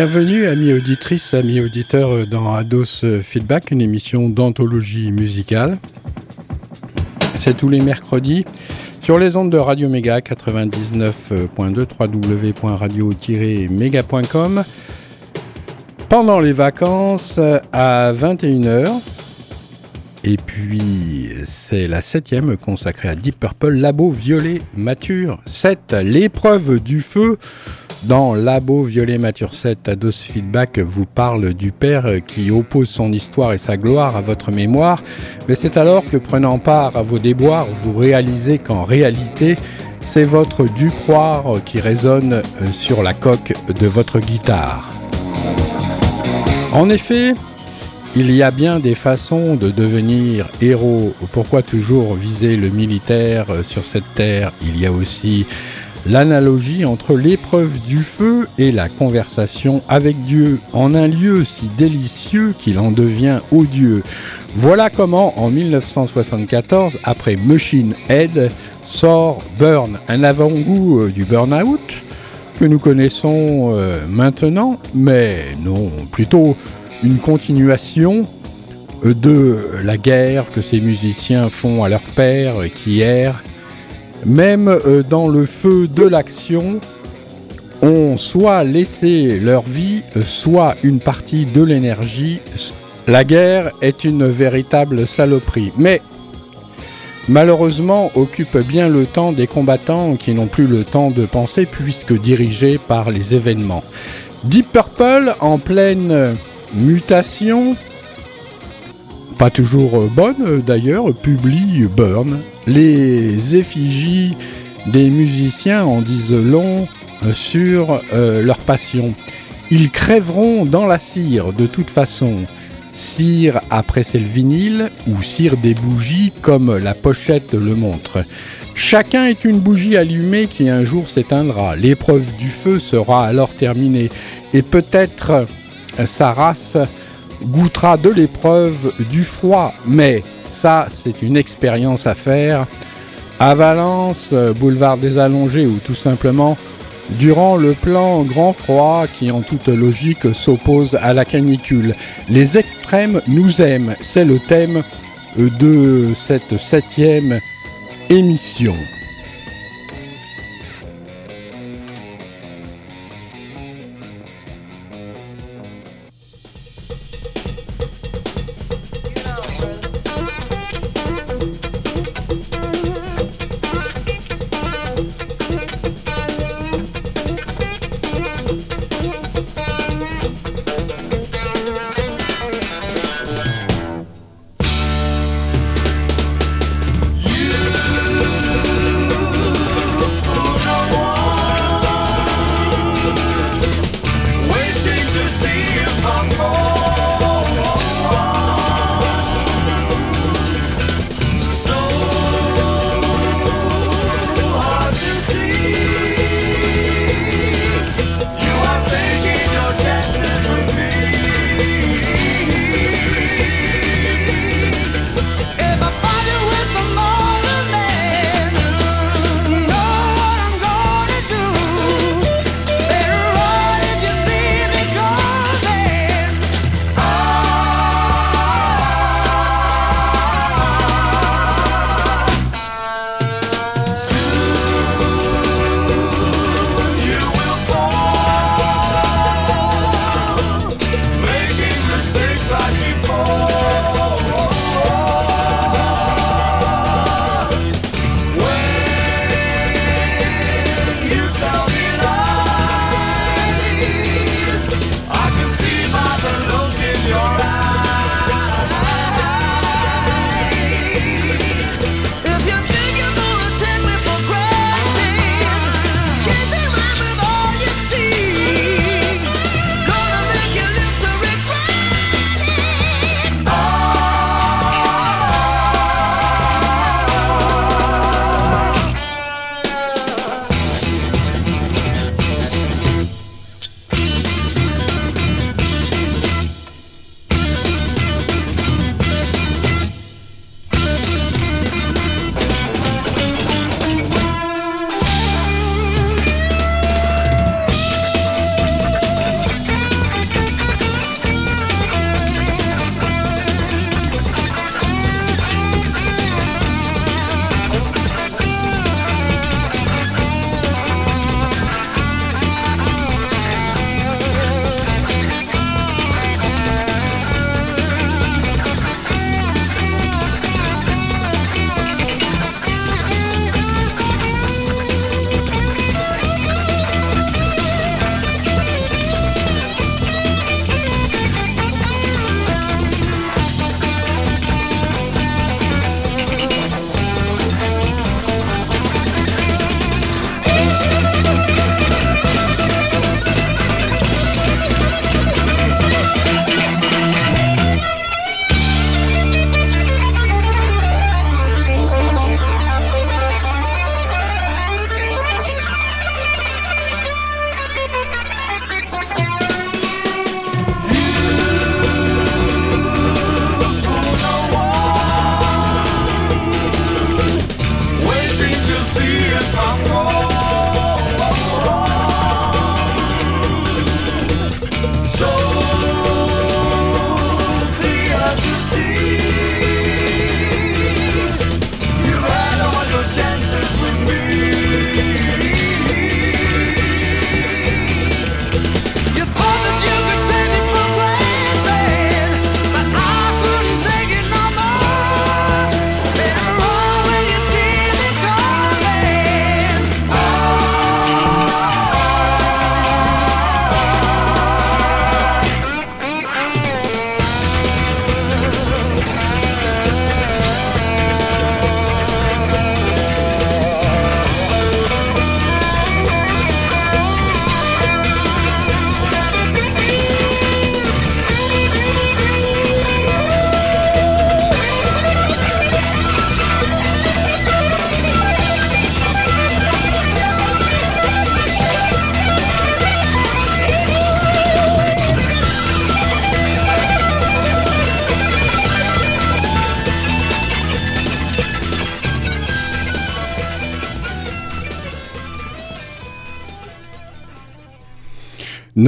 Bienvenue, amis auditrices, amis auditeurs, dans Ados Feedback, une émission d'anthologie musicale. C'est tous les mercredis sur les ondes de Radio Méga 99.2 www.radio-méga.com pendant les vacances à 21h. Et puis, c'est la septième consacrée à Deep Purple, Labo Violet Mature 7, l'épreuve du feu dans Labo Violet Mature 7, Ados Feedback vous parle du père qui oppose son histoire et sa gloire à votre mémoire, mais c'est alors que prenant part à vos déboires, vous réalisez qu'en réalité, c'est votre dû croire qui résonne euh, sur la coque de votre guitare. En effet, il y a bien des façons de devenir héros. Pourquoi toujours viser le militaire euh, sur cette terre? Il y a aussi l'analogie entre l'épreuve du feu et la conversation avec Dieu en un lieu si délicieux qu'il en devient odieux. Voilà comment en 1974, après Machine Head, sort Burn, un avant-goût euh, du burn-out que nous connaissons euh, maintenant, mais non, plutôt une continuation euh, de la guerre que ces musiciens font à leur père qui erre même euh, dans le feu de l'action, ont soit laissé leur vie, soit une partie de l'énergie. La guerre est une véritable saloperie, mais malheureusement occupe bien le temps des combattants qui n'ont plus le temps de penser puisque dirigés par les événements. Deep Purple, en pleine mutation, pas toujours bonne d'ailleurs, publie Burn, les effigies des musiciens en disent long euh, sur euh, leur passion. Ils crèveront dans la cire de toute façon. Cire à presser le vinyle ou cire des bougies comme la pochette le montre. Chacun est une bougie allumée qui un jour s'éteindra. L'épreuve du feu sera alors terminée et peut-être sa race goûtera de l'épreuve du froid, mais ça, c'est une expérience à faire. À Valence, euh, boulevard des Allongés ou tout simplement durant le plan grand froid qui en toute logique s'oppose à la canicule. Les extrêmes nous aiment, c'est le thème euh, de cette septième émission.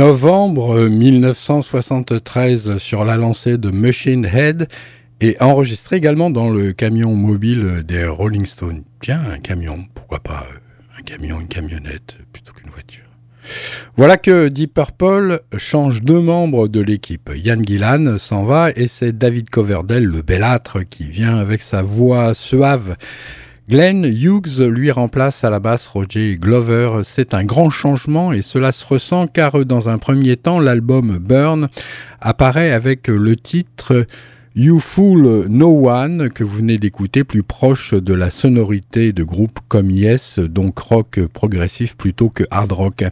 Novembre 1973 sur la lancée de Machine Head et enregistré également dans le camion mobile des Rolling Stones. Tiens, un camion, pourquoi pas euh, un camion, une camionnette plutôt qu'une voiture. Voilà que Deep Purple change deux membres de l'équipe. Yann Gillan s'en va et c'est David Coverdale, le belâtre, qui vient avec sa voix suave Glenn Hughes lui remplace à la basse Roger Glover. C'est un grand changement et cela se ressent car dans un premier temps l'album Burn apparaît avec le titre You Fool No One, que vous venez d'écouter, plus proche de la sonorité de groupes comme Yes, donc rock progressif plutôt que hard rock.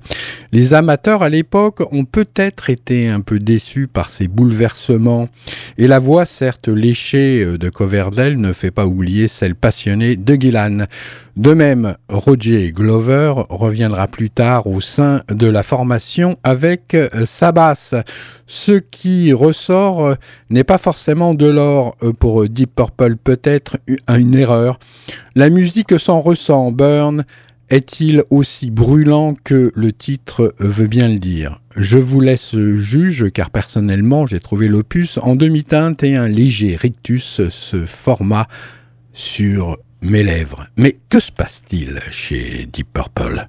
Les amateurs à l'époque ont peut-être été un peu déçus par ces bouleversements, et la voix certes léchée de Coverdale ne fait pas oublier celle passionnée de Gillan. De même, Roger Glover reviendra plus tard au sein de la formation avec sa basse. Ce qui ressort n'est pas forcément de l'or pour Deep Purple, peut-être une erreur. La musique s'en ressent, Burn est-il aussi brûlant que le titre veut bien le dire? Je vous laisse juge car personnellement j'ai trouvé l'opus en demi-teinte et un léger rictus ce format sur mes lèvres. Mais que se passe-t-il chez Deep Purple?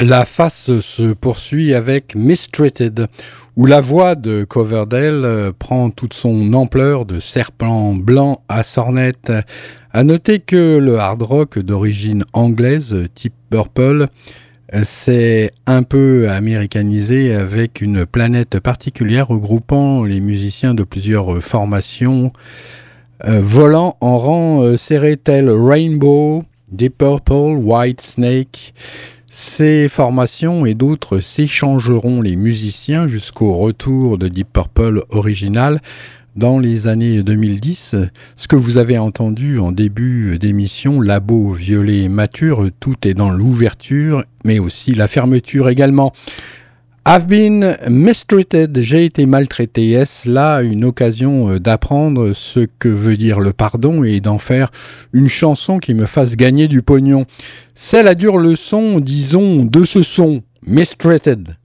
La face se poursuit avec Mistreated, où la voix de Coverdale euh, prend toute son ampleur de serpent blanc à sornette. À noter que le hard rock d'origine anglaise, type Purple, s'est un peu américanisé avec une planète particulière regroupant les musiciens de plusieurs formations, euh, volant en rang euh, serré tel Rainbow, Deep Purple, White Snake, ces formations et d'autres s'échangeront les musiciens jusqu'au retour de Deep Purple original dans les années 2010. Ce que vous avez entendu en début d'émission, Labo Violet Mature, tout est dans l'ouverture, mais aussi la fermeture également. I've been mistreated, j'ai été maltraité. Est-ce là une occasion euh, d'apprendre ce que veut dire le pardon et d'en faire une chanson qui me fasse gagner du pognon? C'est la dure leçon, disons, de ce son, mistreated.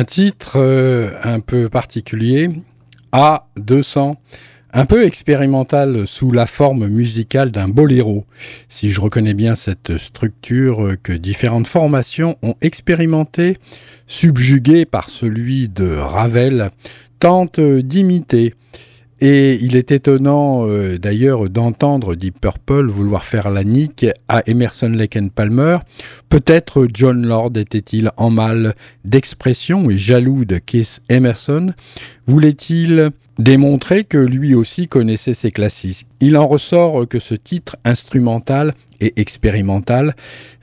Un titre euh, un peu particulier, A200, un peu expérimental sous la forme musicale d'un boléro, si je reconnais bien cette structure que différentes formations ont expérimenté, subjuguée par celui de Ravel, tente d'imiter et il est étonnant euh, d'ailleurs d'entendre Deep Purple vouloir faire la nique à Emerson Lake Palmer. Peut-être John Lord était-il en mal d'expression et jaloux de Keith Emerson. Voulait-il démontrer que lui aussi connaissait ses classiques? Il en ressort que ce titre instrumental et expérimental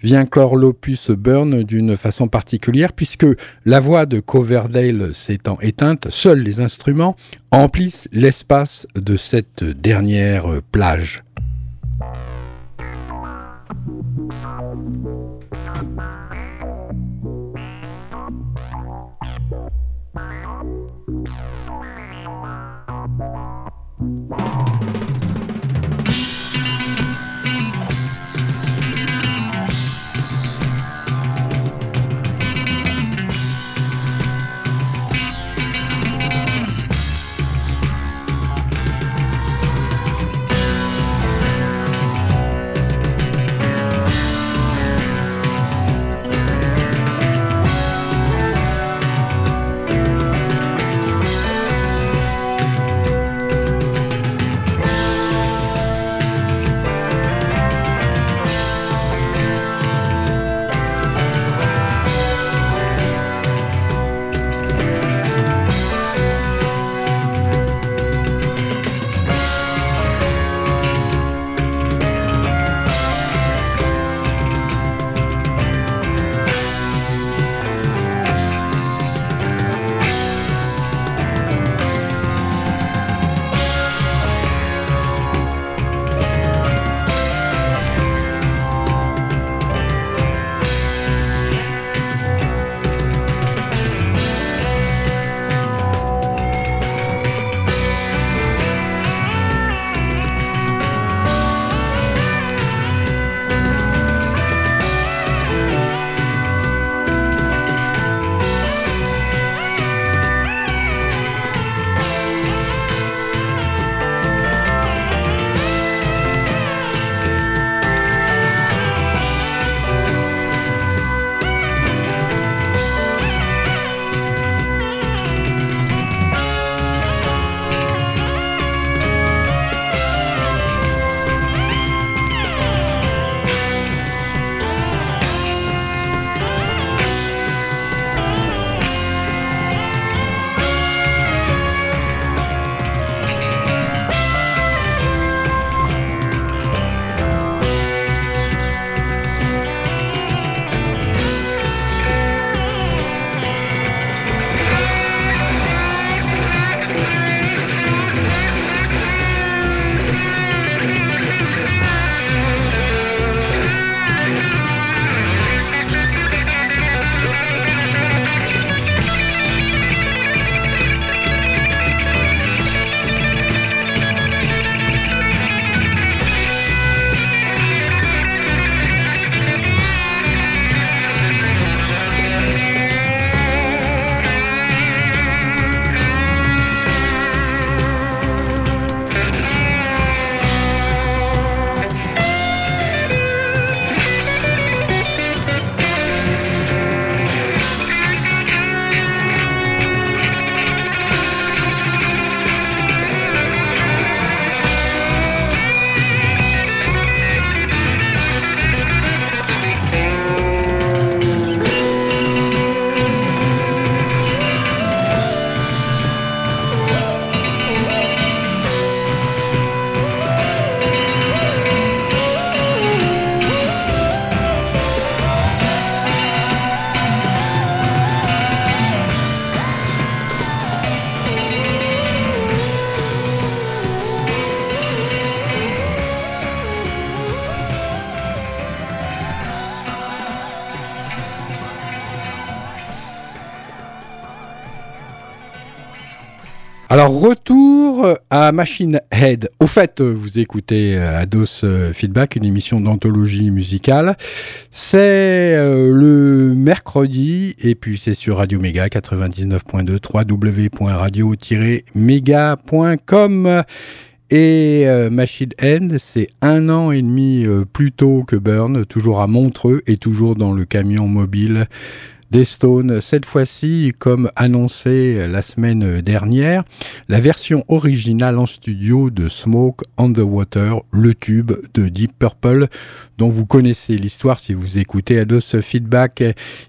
vient clore l'opus Burn d'une façon particulière puisque la voix de Coverdale s'étant éteinte, seuls les instruments emplissent l'espace de cette dernière plage. À Machine Head. Au fait, vous écoutez euh, Ados euh, Feedback, une émission d'anthologie musicale. C'est euh, le mercredi, et puis c'est sur Radio Méga 99.2, www.radio-méga.com. Et Machine Head, c'est un an et demi plus tôt que Burn, toujours à Montreux et toujours dans le camion mobile des Stones. Cette fois-ci, comme annoncé la semaine dernière, la version originale en studio de Smoke on the Water, le tube de Deep Purple, dont vous connaissez l'histoire si vous écoutez Ados Feedback.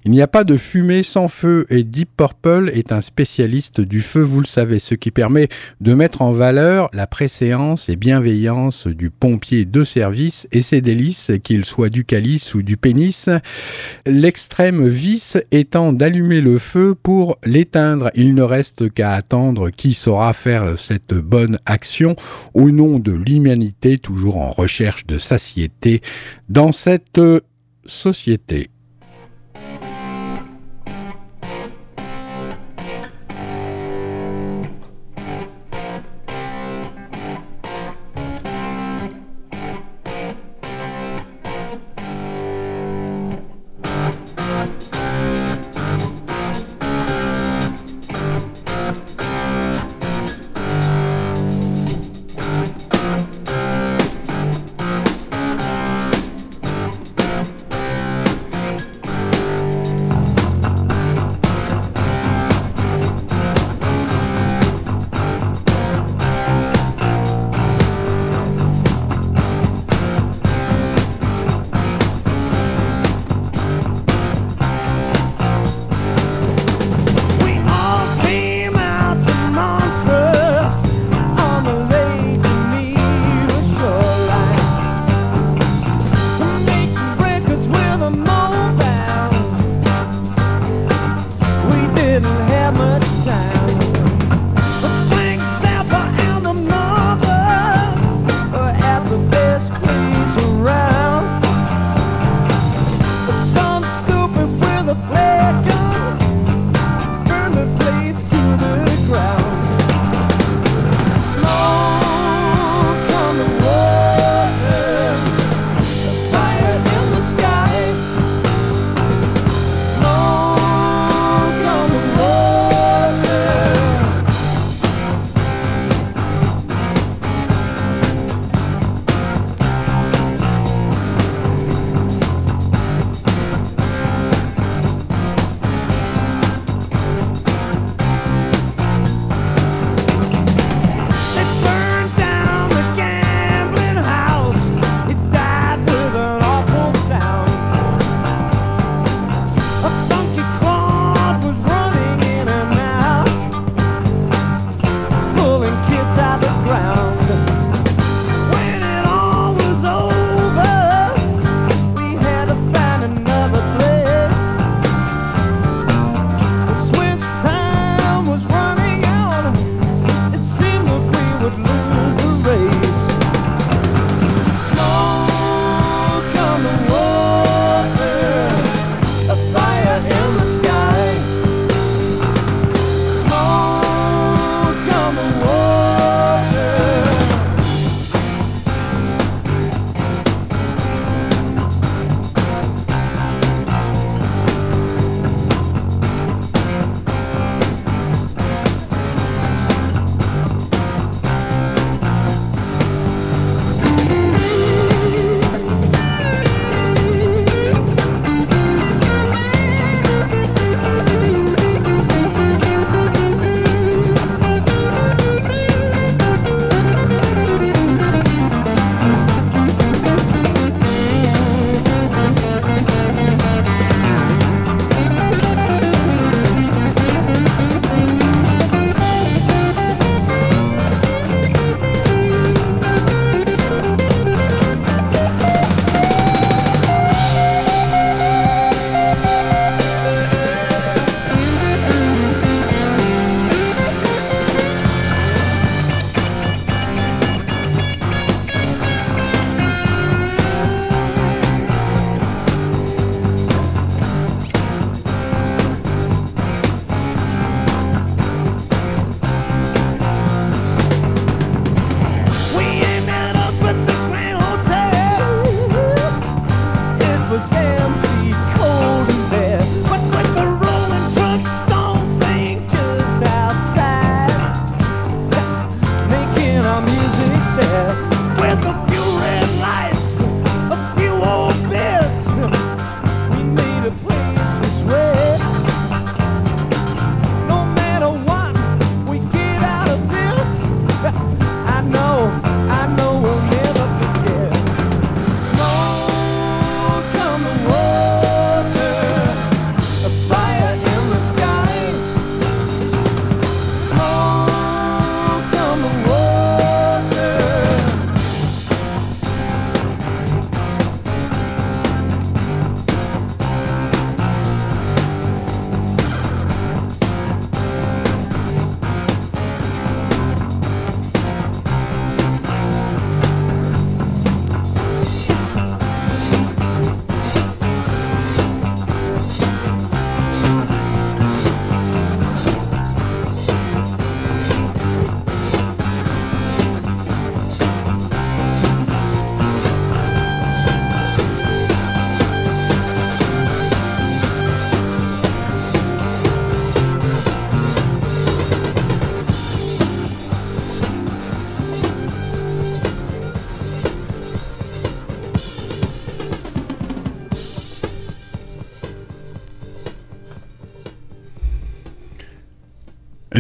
Il n'y a pas de fumée sans feu et Deep Purple est un spécialiste du feu, vous le savez, ce qui permet de mettre en valeur la préséance et bienveillance du pompier de service et ses délices, qu'il soit du calice ou du pénis. L'extrême vice étant d'allumer le feu pour l'éteindre. Il ne reste qu'à attendre qui saura faire cette bonne action au nom de l'humanité, toujours en recherche de satiété dans cette société.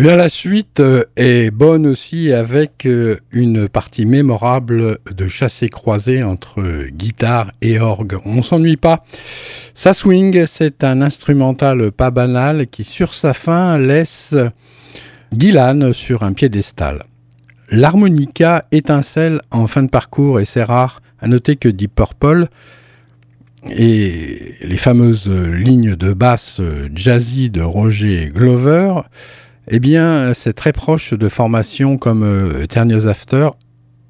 Eh la suite euh, est bonne aussi avec euh, une partie mémorable de chassé croisé entre guitare et orgue. On s'ennuie pas. Ça swing, c'est un instrumental pas banal qui, sur sa fin, laisse Gillan sur un piédestal. L'harmonica étincelle en fin de parcours et c'est rare. À noter que Deep Purple et les fameuses lignes de basse jazzy de Roger Glover eh bien, c'est très proche de formations comme euh, After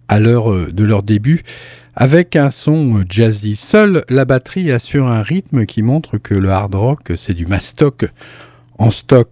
à l'heure euh, de leur début, avec un son jazzy. Seule la batterie assure un rythme qui montre que le hard rock, c'est du mastoc en stock.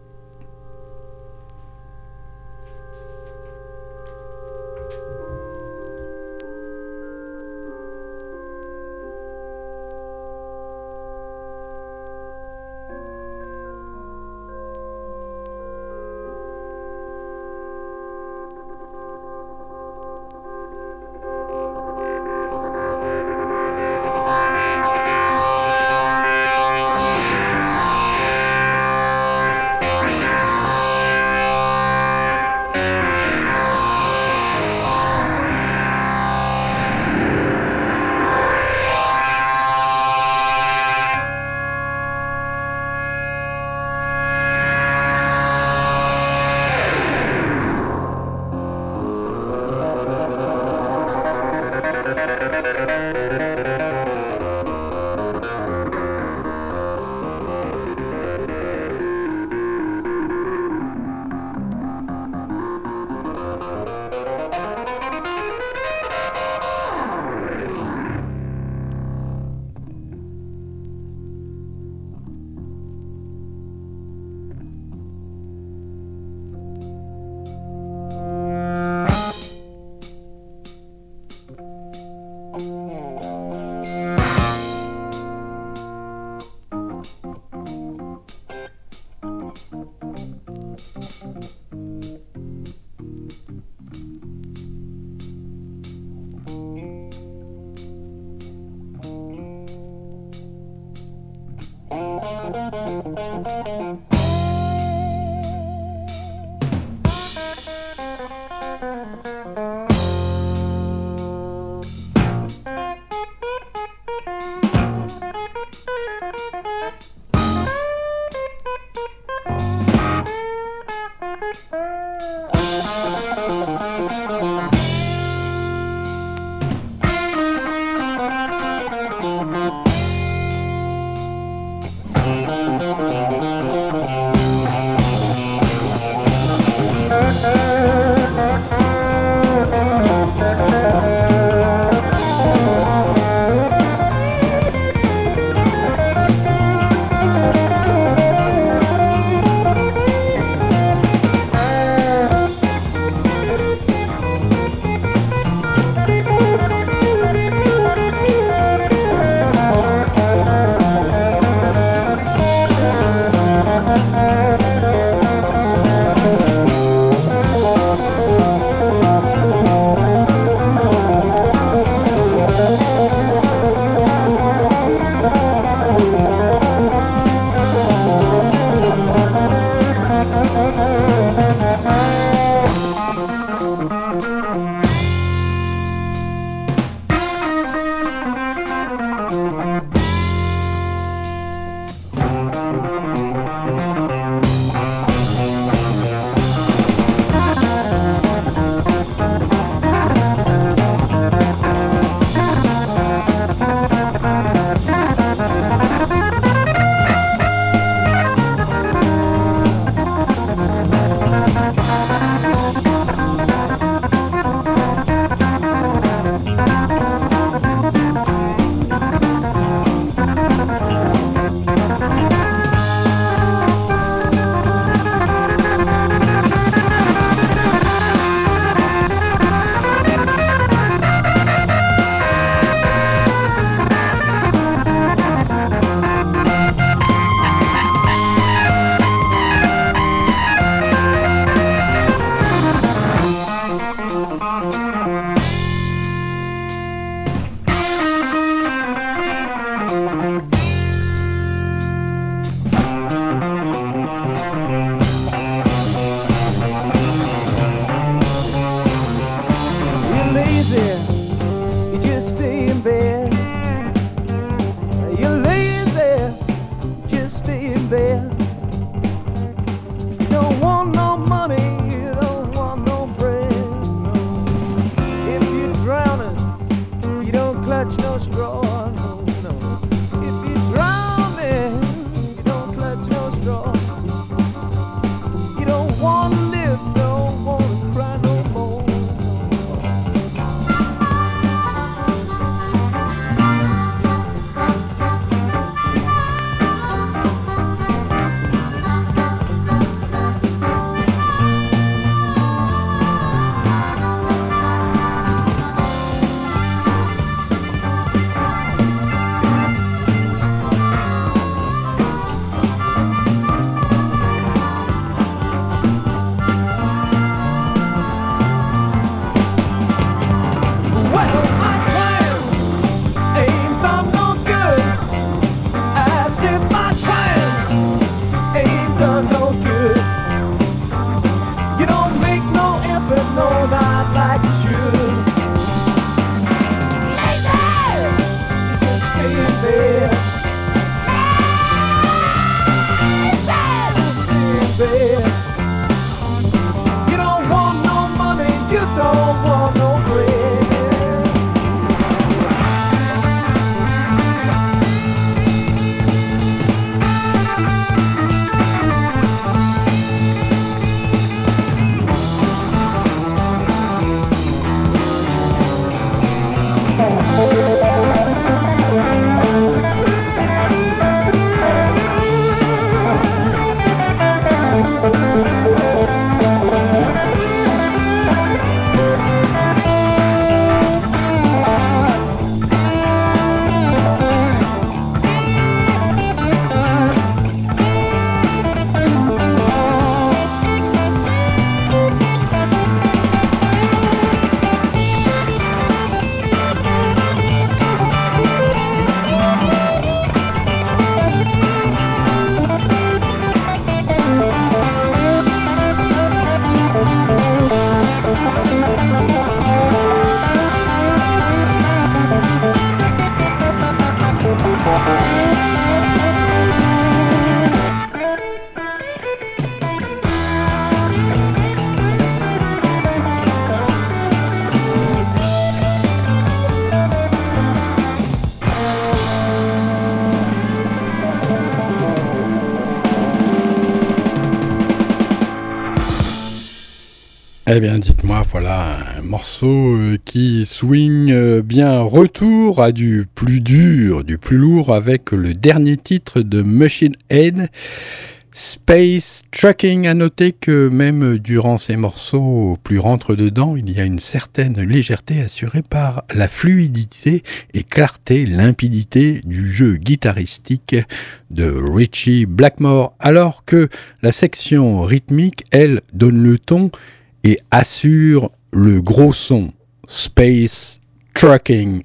Eh bien, dites-moi, voilà un morceau euh, qui swing euh, bien retour à du plus dur, du plus lourd avec le dernier titre de Machine Head. Space Trucking, à noter que même durant ces morceaux plus rentre dedans, il y a une certaine légèreté assurée par la fluidité et clarté, limpidité du jeu guitaristique de Richie Blackmore, alors que la section rythmique, elle, donne le ton et assure le gros son Space Trucking.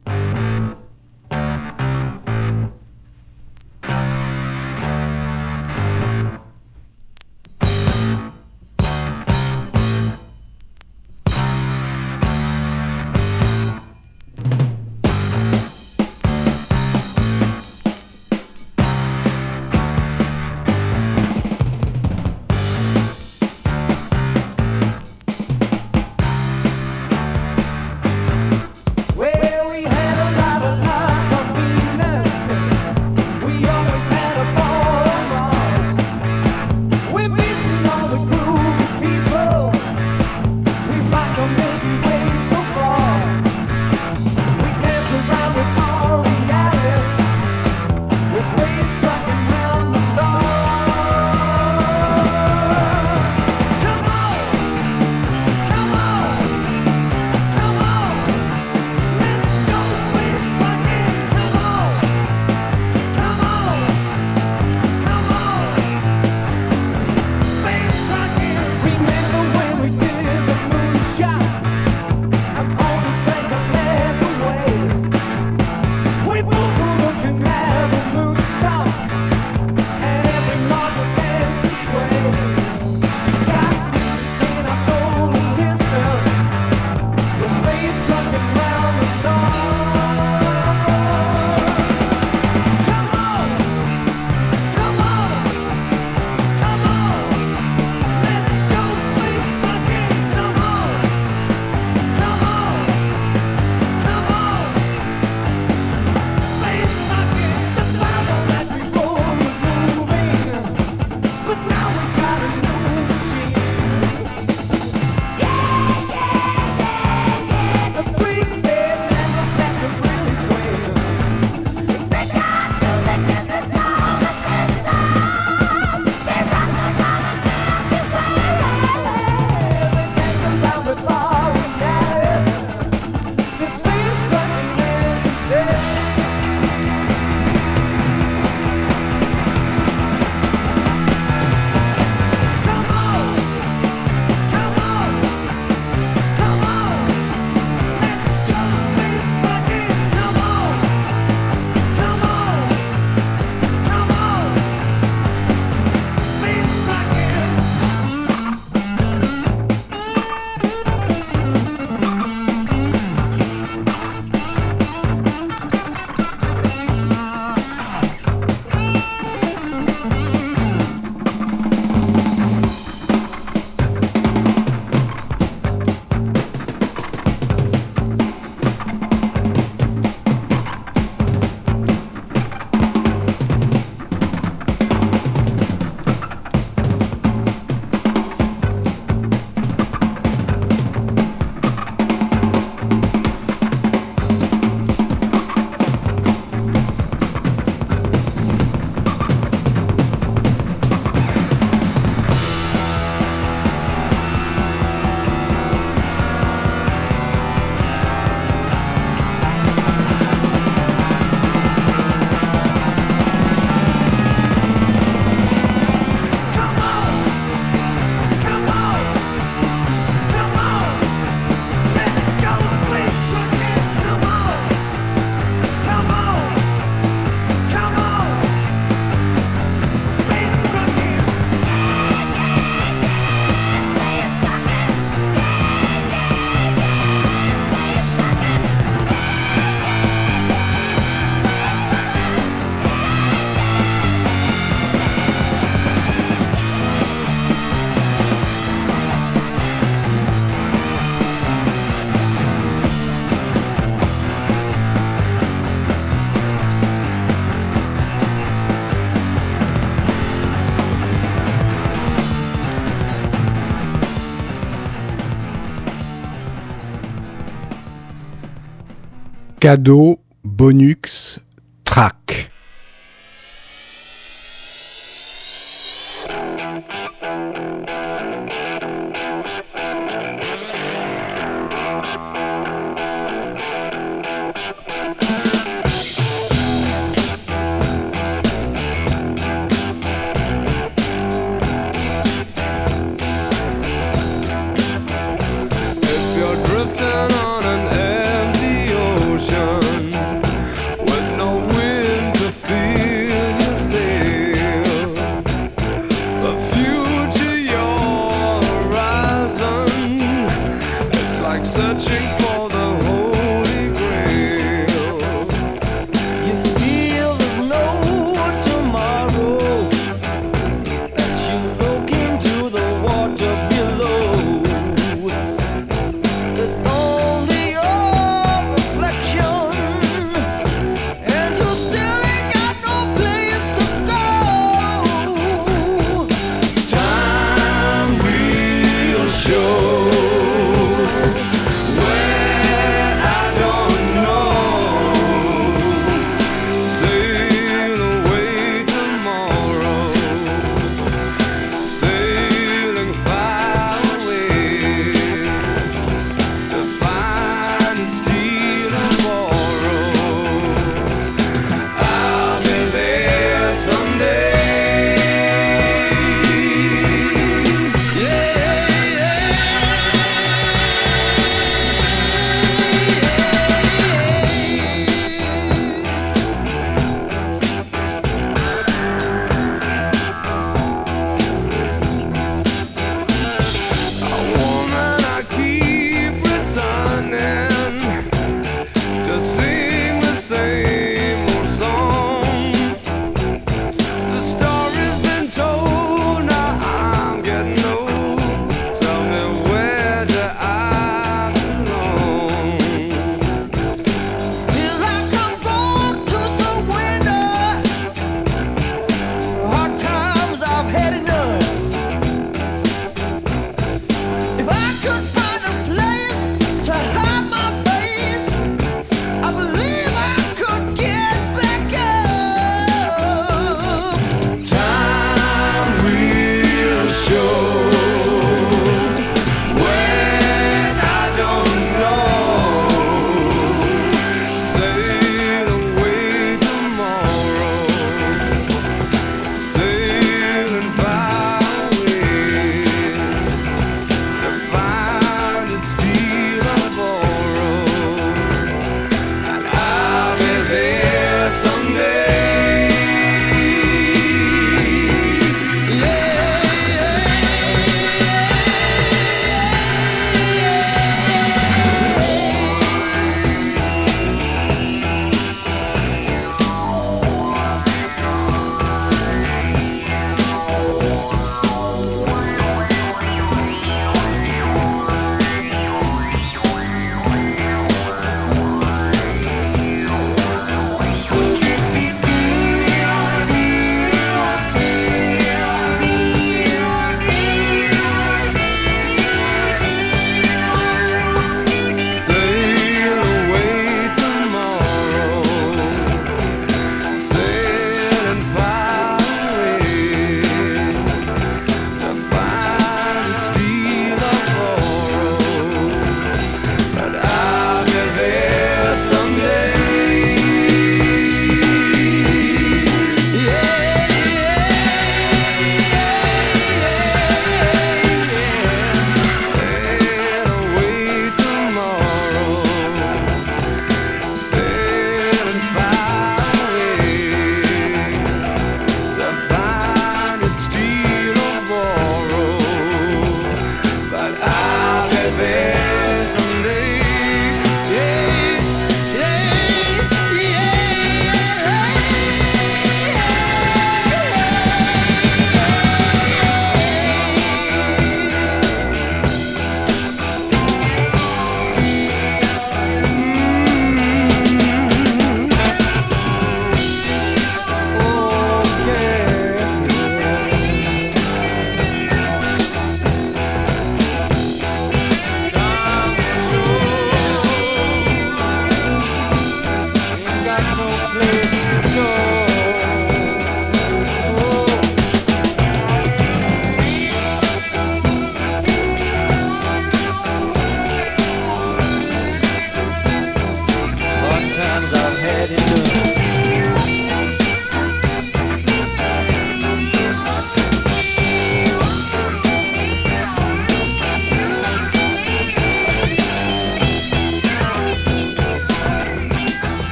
Cadeau, bonus, track.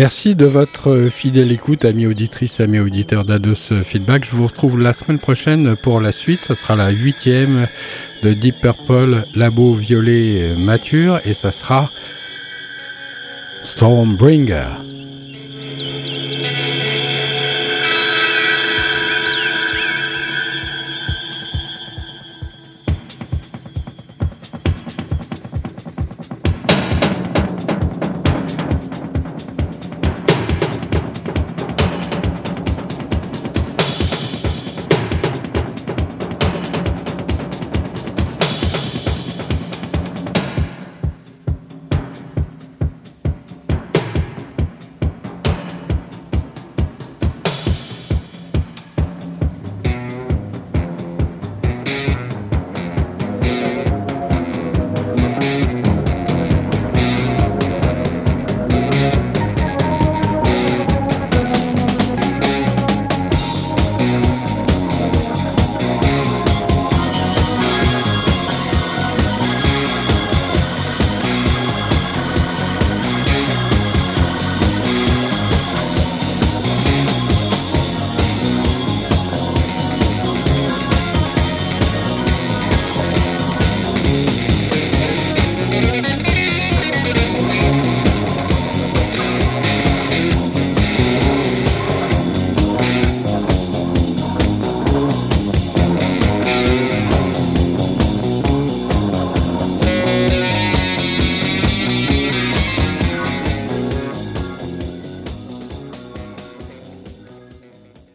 Merci de votre fidèle écoute, amis auditrices, amis auditeurs d'Ados Feedback. Je vous retrouve la semaine prochaine pour la suite. Ce sera la huitième de Deep Purple, Labo Violet Mature, et ça sera Stormbringer.